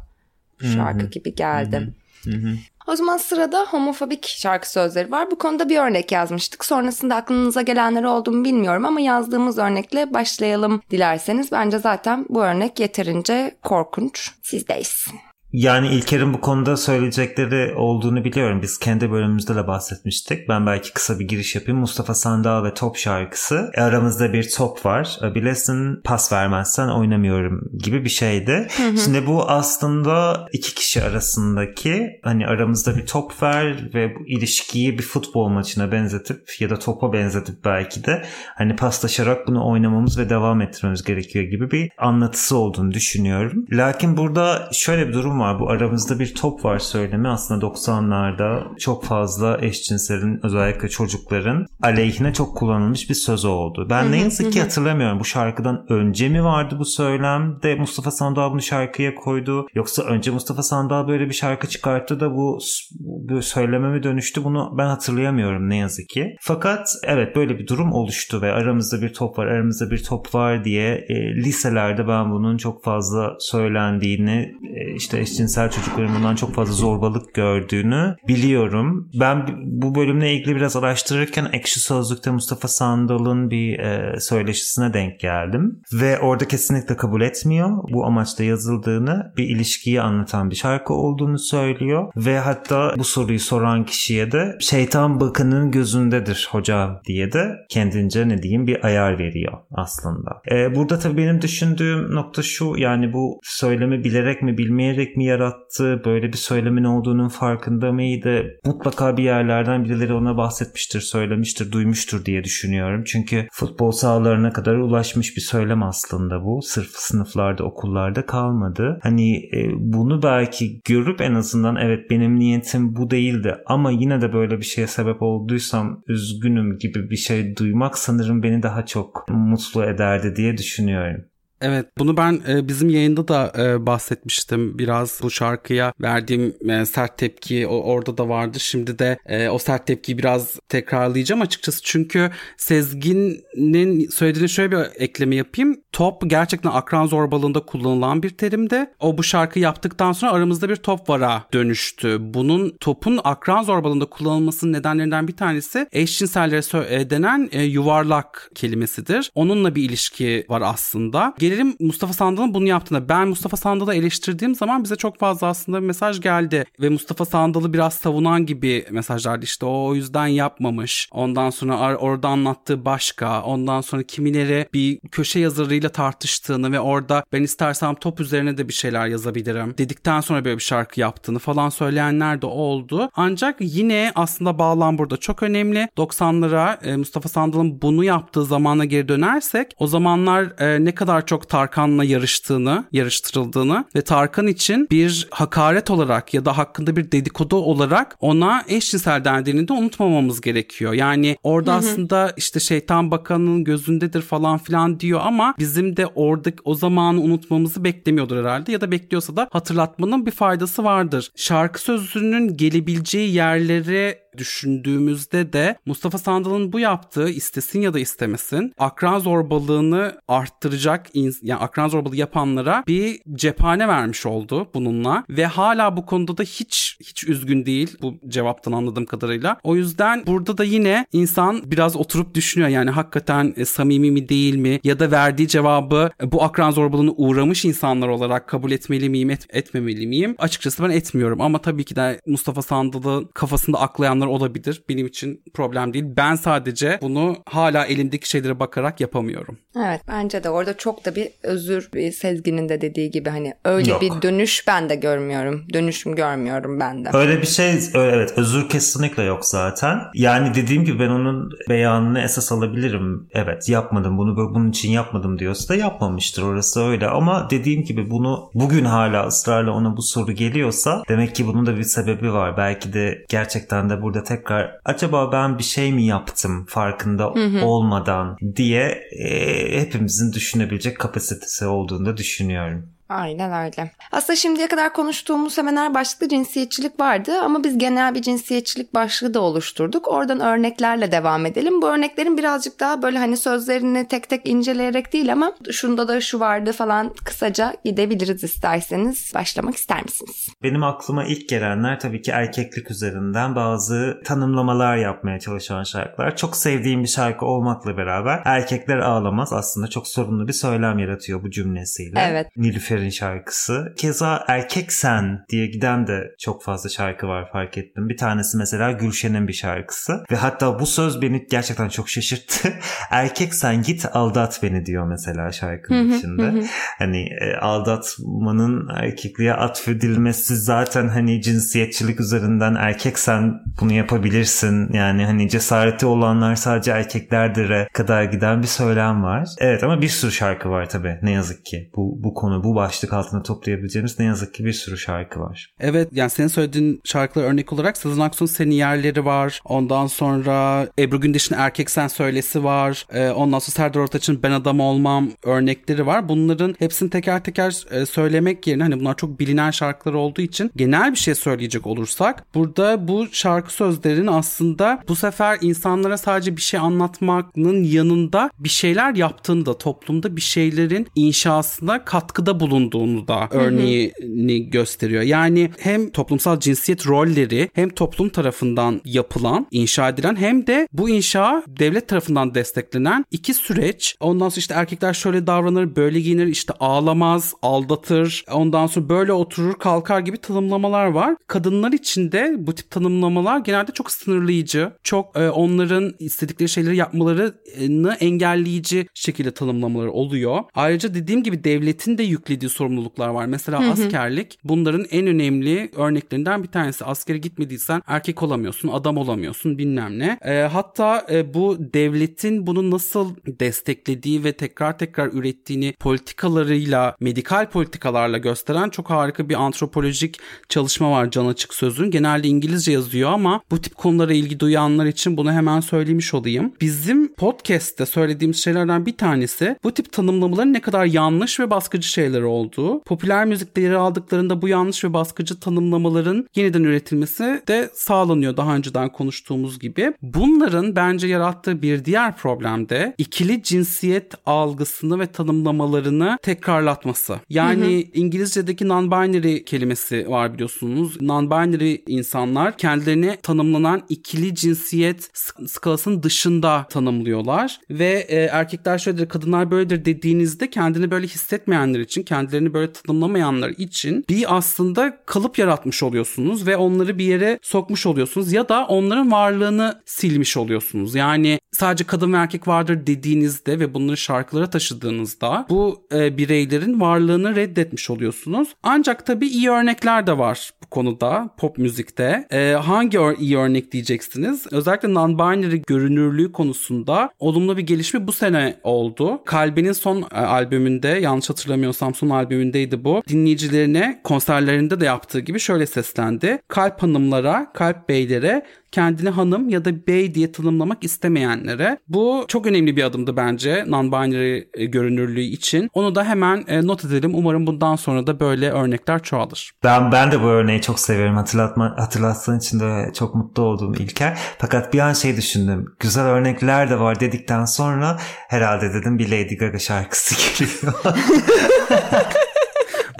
Şarkı gibi geldi. Hı-hı. O zaman sırada homofobik şarkı sözleri var. Bu konuda bir örnek yazmıştık. Sonrasında aklınıza gelenler oldu mu bilmiyorum ama yazdığımız örnekle başlayalım dilerseniz. Bence zaten bu örnek yeterince korkunç. Sizdeyiz. Yani İlker'in bu konuda söyleyecekleri olduğunu biliyorum. Biz kendi bölümümüzde de bahsetmiştik. Ben belki kısa bir giriş yapayım. Mustafa Sandal ve Top şarkısı. E, aramızda bir top var. E, bilesin pas vermezsen oynamıyorum gibi bir şeydi. Hı hı. Şimdi bu aslında iki kişi arasındaki hani aramızda bir top var ve bu ilişkiyi bir futbol maçına benzetip ya da topa benzetip belki de hani paslaşarak bunu oynamamız ve devam ettirmemiz gerekiyor gibi bir anlatısı olduğunu düşünüyorum. Lakin burada şöyle bir durum var. Bu aramızda bir top var söylemi aslında 90'larda çok fazla eşcinselin özellikle çocukların aleyhine çok kullanılmış bir söz oldu. Ben ne yazık ki hatırlamıyorum. Bu şarkıdan önce mi vardı bu söylem de Mustafa Sandal bunu şarkıya koydu? Yoksa önce Mustafa Sandal böyle bir şarkı çıkarttı da bu, bu söyleme mi dönüştü? Bunu ben hatırlayamıyorum ne yazık ki. Fakat evet böyle bir durum oluştu ve aramızda bir top var, aramızda bir top var diye e, liselerde ben bunun çok fazla söylendiğini e, işte eşcinsel çocukların bundan çok fazla zorbalık gördüğünü biliyorum. Ben bu bölümle ilgili biraz araştırırken Ekşi Sözlük'te Mustafa Sandal'ın bir e, söyleşisine denk geldim. Ve orada kesinlikle kabul etmiyor. Bu amaçla yazıldığını bir ilişkiyi anlatan bir şarkı olduğunu söylüyor. Ve hatta bu soruyu soran kişiye de şeytan bakının gözündedir hocam diye de kendince ne diyeyim bir ayar veriyor aslında. Ee, burada tabii benim düşündüğüm nokta şu yani bu söylemi bilerek mi bilmeyerek mi yarattı böyle bir söylemin olduğunun farkında mıydı? Mutlaka bir yerlerden birileri ona bahsetmiştir, söylemiştir, duymuştur diye düşünüyorum. Çünkü futbol sahalarına kadar ulaşmış bir söylem aslında bu. Sırf sınıflarda, okullarda kalmadı. Hani e, bunu belki görüp en azından evet benim niyetim bu değildi ama yine de böyle bir şeye sebep olduysam üzgünüm gibi bir şey duymak sanırım beni daha çok mutlu ederdi diye düşünüyorum. Evet bunu ben e, bizim yayında da e, bahsetmiştim biraz bu şarkıya verdiğim e, sert tepki o, orada da vardı. Şimdi de e, o sert tepkiyi biraz tekrarlayacağım açıkçası çünkü Sezgin'in söylediğine şöyle bir ekleme yapayım. Top gerçekten akran zorbalığında kullanılan bir terimdi. O bu şarkı yaptıktan sonra aramızda bir top vara dönüştü. Bunun topun akran zorbalığında kullanılmasının nedenlerinden bir tanesi eşcinsellere denen e, yuvarlak kelimesidir. Onunla bir ilişki var aslında gelelim Mustafa Sandal'ın bunu yaptığına. Ben Mustafa Sandal'ı eleştirdiğim zaman bize çok fazla aslında mesaj geldi. Ve Mustafa Sandal'ı biraz savunan gibi mesajlardı. İşte o o yüzden yapmamış. Ondan sonra orada anlattığı başka. Ondan sonra kimileri bir köşe yazarıyla tartıştığını ve orada ben istersem top üzerine de bir şeyler yazabilirim dedikten sonra böyle bir şarkı yaptığını falan söyleyenler de oldu. Ancak yine aslında bağlam burada çok önemli. 90'lara e, Mustafa Sandal'ın bunu yaptığı zamana geri dönersek o zamanlar e, ne kadar çok çok Tarkan'la yarıştığını, yarıştırıldığını ve Tarkan için bir hakaret olarak ya da hakkında bir dedikodu olarak ona eşcinsel dendiğini de unutmamamız gerekiyor. Yani orada hı hı. aslında işte şeytan bakanının gözündedir falan filan diyor ama bizim de orada o zamanı unutmamızı beklemiyordur herhalde ya da bekliyorsa da hatırlatmanın bir faydası vardır. Şarkı sözünün gelebileceği yerleri düşündüğümüzde de Mustafa Sandal'ın bu yaptığı istesin ya da istemesin akran zorbalığını arttıracak yani akran zorbalığı yapanlara bir cephane vermiş oldu bununla ve hala bu konuda da hiç hiç üzgün değil bu cevaptan anladığım kadarıyla. O yüzden burada da yine insan biraz oturup düşünüyor yani hakikaten e, samimi mi değil mi ya da verdiği cevabı e, bu akran zorbalığına uğramış insanlar olarak kabul etmeli miyim et, etmemeli miyim? Açıkçası ben etmiyorum ama tabii ki de Mustafa Sandal'ı kafasında aklayanlar olabilir. Benim için problem değil. Ben sadece bunu hala elimdeki şeylere bakarak yapamıyorum. Evet bence de orada çok da bir özür bir Sezgin'in de dediği gibi hani öyle Yok. bir dönüş ben de görmüyorum. Dönüşüm görmüyorum ben de. Öyle bir şey evet özür kesinlikle yok zaten. Yani dediğim gibi ben onun beyanını esas alabilirim. Evet yapmadım bunu bunun için yapmadım diyorsa da yapmamıştır orası öyle ama dediğim gibi bunu bugün hala ısrarla ona bu soru geliyorsa demek ki bunun da bir sebebi var. Belki de gerçekten de burada tekrar acaba ben bir şey mi yaptım farkında hı hı. olmadan diye e, hepimizin düşünebilecek kapasitesi olduğunu da düşünüyorum. Aynen öyle. Aslında şimdiye kadar konuştuğumuz hemen her başlıkta cinsiyetçilik vardı ama biz genel bir cinsiyetçilik başlığı da oluşturduk. Oradan örneklerle devam edelim. Bu örneklerin birazcık daha böyle hani sözlerini tek tek inceleyerek değil ama şunda da şu vardı falan kısaca gidebiliriz isterseniz. Başlamak ister misiniz? Benim aklıma ilk gelenler tabii ki erkeklik üzerinden bazı tanımlamalar yapmaya çalışan şarkılar. Çok sevdiğim bir şarkı olmakla beraber erkekler ağlamaz aslında çok sorunlu bir söylem yaratıyor bu cümlesiyle. Evet. Nilüfer Nilüfer'in şarkısı. Keza Erkek Sen diye giden de çok fazla şarkı var fark ettim. Bir tanesi mesela Gülşen'in bir şarkısı. Ve hatta bu söz beni gerçekten çok şaşırttı. [laughs] Erkek Sen git aldat beni diyor mesela şarkının içinde. hani e, aldatmanın erkekliğe atfedilmesi zaten hani cinsiyetçilik üzerinden erkek sen bunu yapabilirsin. Yani hani cesareti olanlar sadece erkeklerdir'e kadar giden bir söylem var. Evet ama bir sürü şarkı var tabii ne yazık ki. Bu, bu konu bu başlık altında toplayabileceğimiz ne yazık ki bir sürü şarkı var. Evet yani senin söylediğin şarkılar örnek olarak Sezen Aksu'nun Seni Yerleri var. Ondan sonra Ebru Gündeş'in Erkek Sen Söylesi var. Ee, ondan sonra Serdar Ortaç'ın Ben Adam Olmam örnekleri var. Bunların hepsini teker teker e, söylemek yerine hani bunlar çok bilinen şarkılar olduğu için genel bir şey söyleyecek olursak burada bu şarkı sözlerinin aslında bu sefer insanlara sadece bir şey anlatmanın yanında bir şeyler yaptığını da toplumda bir şeylerin inşasına katkıda bulun bulunduğunu da örneğini gösteriyor. Yani hem toplumsal cinsiyet rolleri hem toplum tarafından yapılan, inşa edilen hem de bu inşa devlet tarafından desteklenen iki süreç. Ondan sonra işte erkekler şöyle davranır, böyle giyinir, işte ağlamaz, aldatır, ondan sonra böyle oturur, kalkar gibi tanımlamalar var. Kadınlar için de bu tip tanımlamalar genelde çok sınırlayıcı, çok e, onların istedikleri şeyleri yapmalarını engelleyici şekilde tanımlamaları oluyor. Ayrıca dediğim gibi devletin de yüklediği sorumluluklar var. Mesela askerlik bunların en önemli örneklerinden bir tanesi. Askere gitmediysen erkek olamıyorsun, adam olamıyorsun bilmem ne. E, hatta e, bu devletin bunu nasıl desteklediği ve tekrar tekrar ürettiğini politikalarıyla, medikal politikalarla gösteren çok harika bir antropolojik çalışma var Can Açık Söz'ün. Genelde İngilizce yazıyor ama bu tip konulara ilgi duyanlar için bunu hemen söylemiş olayım. Bizim podcast'te söylediğimiz şeylerden bir tanesi bu tip tanımlamaların ne kadar yanlış ve baskıcı şeyler olduğu. Popüler müzikte yer aldıklarında bu yanlış ve baskıcı tanımlamaların yeniden üretilmesi de sağlanıyor daha önceden konuştuğumuz gibi. Bunların bence yarattığı bir diğer problem de ikili cinsiyet algısını ve tanımlamalarını tekrarlatması. Yani hı hı. İngilizce'deki non-binary kelimesi var biliyorsunuz. Non-binary insanlar kendilerine tanımlanan ikili cinsiyet skalasının dışında tanımlıyorlar ve e, erkekler şöyledir, kadınlar böyledir dediğinizde kendini böyle hissetmeyenler için, kendilerini böyle tanımlamayanlar için bir aslında kalıp yaratmış oluyorsunuz ve onları bir yere sokmuş oluyorsunuz ya da onların varlığını silmiş oluyorsunuz. Yani sadece kadın ve erkek vardır dediğinizde ve bunları şarkılara taşıdığınızda bu e, bireylerin varlığını reddetmiş oluyorsunuz. Ancak tabii iyi örnekler de var bu konuda pop müzikte. E, hangi iyi örnek diyeceksiniz? Özellikle non-binary görünürlüğü konusunda olumlu bir gelişme bu sene oldu. Kalbe'nin son e, albümünde yanlış hatırlamıyorsam son albümündeydi bu. Dinleyicilerine konserlerinde de yaptığı gibi şöyle seslendi. Kalp hanımlara, kalp beylere kendini hanım ya da bey diye tanımlamak istemeyenlere. Bu çok önemli bir adımdı bence non-binary e, görünürlüğü için. Onu da hemen e, not edelim. Umarım bundan sonra da böyle örnekler çoğalır. Ben ben de bu örneği çok seviyorum. Hatırlatma hatırlattığın için de çok mutlu oldum İlker. Fakat bir an şey düşündüm. Güzel örnekler de var dedikten sonra herhalde dedim bir Lady Gaga şarkısı [laughs] geliyor. [laughs]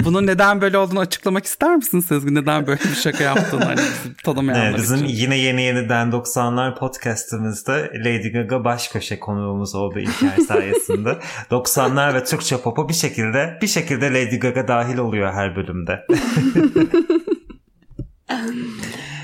Bunun neden böyle olduğunu açıklamak ister misin Sezgin? Neden böyle bir şaka yaptığını hani tanımayanlar evet, bizim için. yine yeni yeniden 90'lar podcastımızda Lady Gaga baş köşe konuğumuz oldu İlker sayesinde. [laughs] 90'lar ve Türkçe pop'a bir şekilde bir şekilde Lady Gaga dahil oluyor her bölümde. [laughs]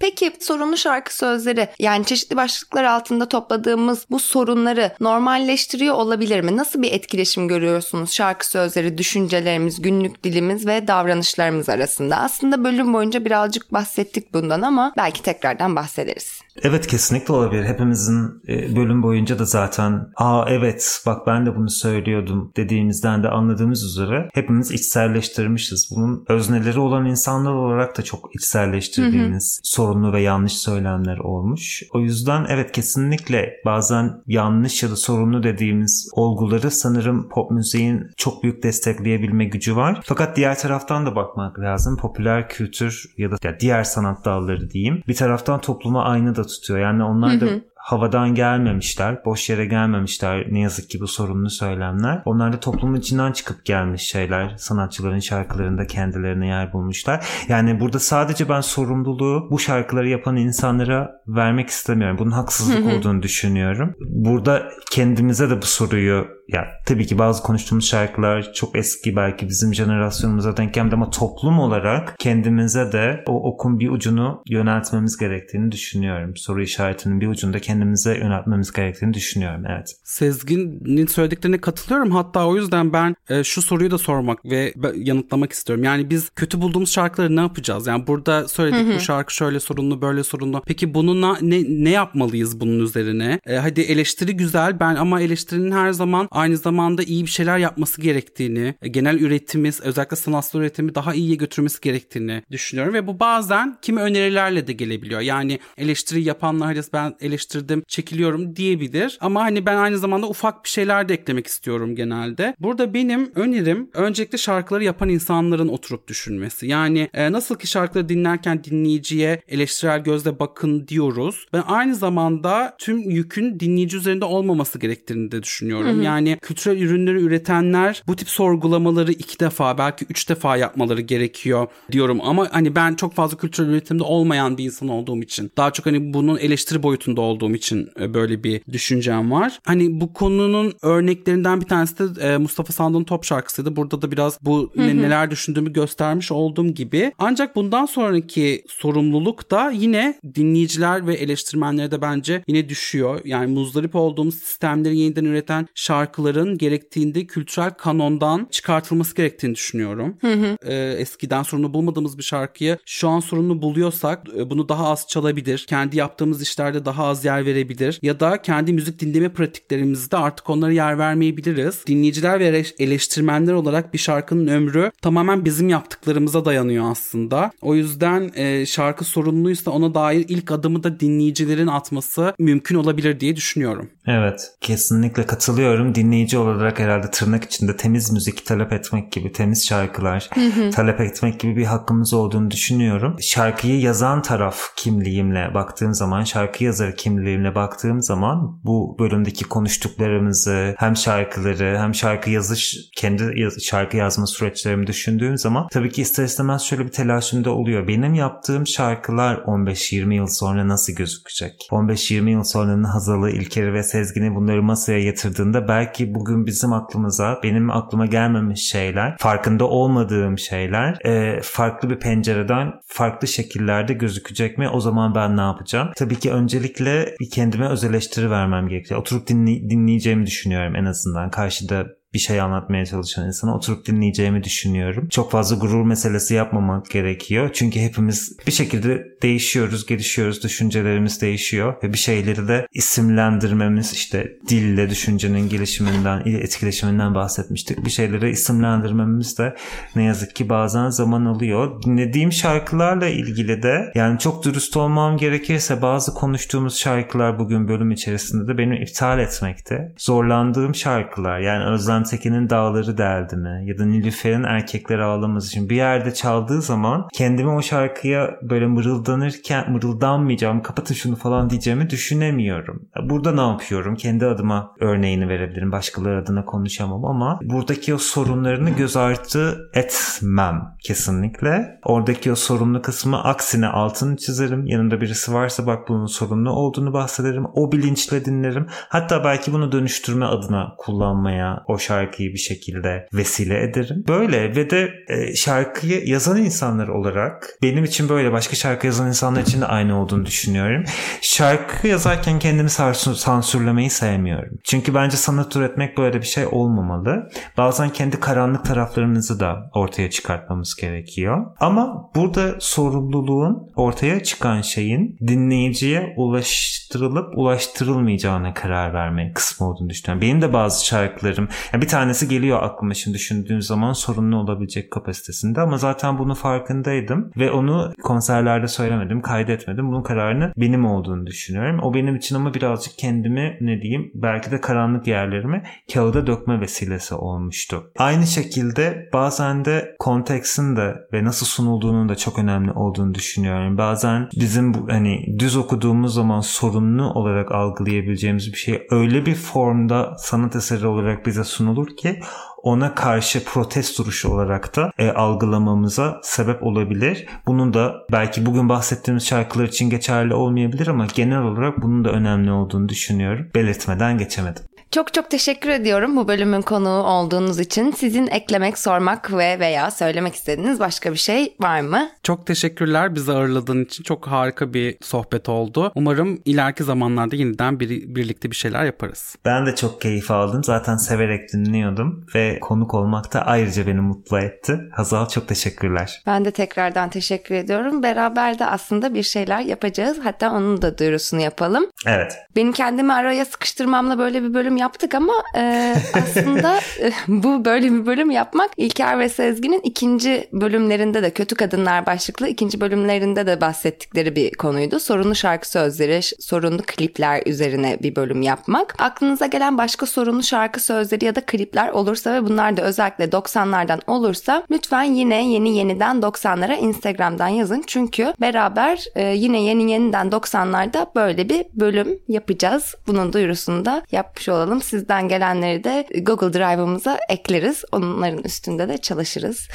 Peki sorunlu şarkı sözleri yani çeşitli başlıklar altında topladığımız bu sorunları normalleştiriyor olabilir mi? Nasıl bir etkileşim görüyorsunuz şarkı sözleri, düşüncelerimiz, günlük dilimiz ve davranışlarımız arasında? Aslında bölüm boyunca birazcık bahsettik bundan ama belki tekrardan bahsederiz. Evet kesinlikle olabilir. Hepimizin e, bölüm boyunca da zaten aa evet bak ben de bunu söylüyordum dediğimizden de anladığımız üzere hepimiz içselleştirmişiz. Bunun özneleri olan insanlar olarak da çok içselleştirdiğimiz hı hı. Sorunlu ve yanlış söylemler olmuş. O yüzden evet kesinlikle bazen yanlış ya da sorunlu dediğimiz olguları sanırım pop müziğin çok büyük destekleyebilme gücü var. Fakat diğer taraftan da bakmak lazım. Popüler kültür ya da diğer sanat dalları diyeyim. Bir taraftan topluma aynı da tutuyor. Yani onlar da havadan gelmemişler, boş yere gelmemişler ne yazık ki bu sorunlu söylemler. Onlar da toplumun içinden çıkıp gelmiş şeyler. Sanatçıların şarkılarında kendilerine yer bulmuşlar. Yani burada sadece ben sorumluluğu bu şarkıları yapan insanlara vermek istemiyorum. Bunun haksızlık olduğunu düşünüyorum. Burada kendimize de bu soruyu ya tabii ki bazı konuştuğumuz şarkılar çok eski belki bizim jenerasyonumuza denk gelmedi ama toplum olarak kendimize de o okun bir ucunu yöneltmemiz gerektiğini düşünüyorum. Soru işaretinin bir ucunda kendimize yöneltmemiz gerektiğini düşünüyorum. Evet. Sezgin'in söylediklerine katılıyorum. Hatta o yüzden ben e, şu soruyu da sormak ve yanıtlamak istiyorum. Yani biz kötü bulduğumuz şarkıları ne yapacağız? Yani burada söyledik hı hı. bu şarkı şöyle sorunlu böyle sorunlu. Peki bununla ne, ne yapmalıyız bunun üzerine? E, hadi eleştiri güzel ben ama eleştirinin her zaman aynı zamanda iyi bir şeyler yapması gerektiğini, e, genel üretimiz, özellikle sanatsal üretimi daha iyiye götürmesi gerektiğini düşünüyorum ve bu bazen kimi önerilerle de gelebiliyor. Yani eleştiri yapanlar ben eleştirdim bitirdim çekiliyorum diyebilir. Ama hani ben aynı zamanda ufak bir şeyler de eklemek istiyorum genelde. Burada benim önerim öncelikle şarkıları yapan insanların oturup düşünmesi. Yani e, nasıl ki şarkıları dinlerken dinleyiciye eleştirel gözle bakın diyoruz. Ben aynı zamanda tüm yükün dinleyici üzerinde olmaması gerektiğini de düşünüyorum. Hı hı. Yani kültürel ürünleri üretenler bu tip sorgulamaları iki defa belki üç defa yapmaları gerekiyor diyorum. Ama hani ben çok fazla kültürel üretimde olmayan bir insan olduğum için daha çok hani bunun eleştiri boyutunda olduğum için e, böyle bir düşüncem var. Hani bu konunun örneklerinden bir tanesi de e, Mustafa Sandal'ın top şarkısıydı. Burada da biraz bu hı hı. neler düşündüğümü göstermiş olduğum gibi. Ancak bundan sonraki sorumluluk da yine dinleyiciler ve eleştirmenlere de bence yine düşüyor. Yani muzdarip olduğumuz sistemleri yeniden üreten şarkıların gerektiğinde kültürel kanondan çıkartılması gerektiğini düşünüyorum. Hı hı. Ee, eskiden sorunu bulmadığımız bir şarkıyı şu an sorunu buluyorsak e, bunu daha az çalabilir. Kendi yaptığımız işlerde daha az yer verebilir. Ya da kendi müzik dinleme pratiklerimizde artık onlara yer vermeyebiliriz. Dinleyiciler ve eleştirmenler olarak bir şarkının ömrü tamamen bizim yaptıklarımıza dayanıyor aslında. O yüzden e, şarkı sorunluysa ona dair ilk adımı da dinleyicilerin atması mümkün olabilir diye düşünüyorum. Evet kesinlikle katılıyorum. Dinleyici olarak herhalde tırnak içinde temiz müzik talep etmek gibi temiz şarkılar talep etmek gibi bir hakkımız olduğunu düşünüyorum. Şarkıyı yazan taraf kimliğimle baktığım zaman şarkı yazarı kimliğimle baktığım zaman bu bölümdeki konuştuklarımızı hem şarkıları hem şarkı yazış kendi yaz, şarkı yazma süreçlerimi düşündüğüm zaman tabii ki ister istemez şöyle bir telaşımda oluyor. Benim yaptığım şarkılar 15-20 yıl sonra nasıl gözükecek? 15-20 yıl sonranın Hazal'ı, İlker'i ve Sezgin'i bunları masaya yatırdığında belki bugün bizim aklımıza, benim aklıma gelmemiş şeyler, farkında olmadığım şeyler e, farklı bir pencereden farklı şekillerde gözükecek mi? O zaman ben ne yapacağım? Tabii ki öncelikle bir kendime öz eleştiri vermem gerekiyor. Oturup dinley- dinleyeceğimi düşünüyorum en azından. Karşıda bir şey anlatmaya çalışan insana oturup dinleyeceğimi düşünüyorum. Çok fazla gurur meselesi yapmamak gerekiyor. Çünkü hepimiz bir şekilde değişiyoruz, gelişiyoruz, düşüncelerimiz değişiyor ve bir şeyleri de isimlendirmemiz işte dille düşüncenin gelişiminden, etkileşiminden bahsetmiştik. Bir şeyleri isimlendirmemiz de ne yazık ki bazen zaman alıyor. Dinlediğim şarkılarla ilgili de yani çok dürüst olmam gerekirse bazı konuştuğumuz şarkılar bugün bölüm içerisinde de benim iptal etmekte. Zorlandığım şarkılar yani özlem Ozan Tekin'in Dağları deldi mi? Ya da Nilüfer'in Erkekleri Ağlamaz için bir yerde çaldığı zaman kendimi o şarkıya böyle mırıldanırken mırıldanmayacağım, kapatın şunu falan diyeceğimi düşünemiyorum. Burada ne yapıyorum? Kendi adıma örneğini verebilirim. Başkaları adına konuşamam ama buradaki o sorunlarını göz ardı etmem kesinlikle. Oradaki o sorunlu kısmı aksine altını çizerim. Yanında birisi varsa bak bunun sorunlu olduğunu bahsederim. O bilinçle dinlerim. Hatta belki bunu dönüştürme adına kullanmaya, o şarkıyı bir şekilde vesile ederim. Böyle ve de e, şarkıyı yazan insanlar olarak benim için böyle başka şarkı yazan insanlar için de aynı olduğunu düşünüyorum. Şarkı yazarken kendimi sansürlemeyi sevmiyorum. Çünkü bence sanat üretmek böyle bir şey olmamalı. Bazen kendi karanlık taraflarımızı da ortaya çıkartmamız gerekiyor. Ama burada sorumluluğun ortaya çıkan şeyin dinleyiciye ulaştırılıp ulaştırılmayacağına karar verme kısmı olduğunu düşünüyorum. Benim de bazı şarkılarım bir tanesi geliyor aklıma şimdi düşündüğüm zaman sorunlu olabilecek kapasitesinde ama zaten bunu farkındaydım ve onu konserlerde söylemedim, kaydetmedim. Bunun kararını benim olduğunu düşünüyorum. O benim için ama birazcık kendimi ne diyeyim belki de karanlık yerlerimi kağıda dökme vesilesi olmuştu. Aynı şekilde bazen de konteksin de ve nasıl sunulduğunun da çok önemli olduğunu düşünüyorum. Bazen bizim bu, hani düz okuduğumuz zaman sorunlu olarak algılayabileceğimiz bir şey öyle bir formda sanat eseri olarak bize sunulur ki ona karşı protest duruşu olarak da e, algılamamıza sebep olabilir. Bunun da belki bugün bahsettiğimiz şarkılar için geçerli olmayabilir ama genel olarak bunun da önemli olduğunu düşünüyorum. Belirtmeden geçemedim. Çok çok teşekkür ediyorum bu bölümün konuğu olduğunuz için. Sizin eklemek, sormak ve veya söylemek istediğiniz başka bir şey var mı? Çok teşekkürler bizi ağırladığın için. Çok harika bir sohbet oldu. Umarım ileriki zamanlarda yeniden bir, birlikte bir şeyler yaparız. Ben de çok keyif aldım. Zaten severek dinliyordum ve konuk olmak da ayrıca beni mutlu etti. Hazal çok teşekkürler. Ben de tekrardan teşekkür ediyorum. Beraber de aslında bir şeyler yapacağız. Hatta onun da duyurusunu yapalım. Evet. Benim kendimi araya sıkıştırmamla böyle bir bölüm yaptık ama e, aslında [laughs] e, bu böyle bir bölüm yapmak İlker ve Sezgin'in ikinci bölümlerinde de kötü kadınlar başlıklı ikinci bölümlerinde de bahsettikleri bir konuydu. Sorunlu şarkı sözleri, sorunlu klipler üzerine bir bölüm yapmak. Aklınıza gelen başka sorunlu şarkı sözleri ya da klipler olursa ve bunlar da özellikle 90'lardan olursa lütfen yine yeni yeniden 90'lara Instagram'dan yazın. Çünkü beraber e, yine yeni yeniden 90'larda böyle bir bölüm yapacağız. Bunun duyurusunu da yapmış olalım. Sizden gelenleri de Google Drive'ımıza ekleriz. Onların üstünde de çalışırız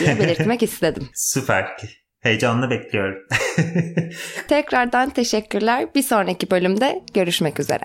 diye [laughs] belirtmek istedim. Süper. Heyecanla bekliyorum. [laughs] Tekrardan teşekkürler. Bir sonraki bölümde görüşmek üzere.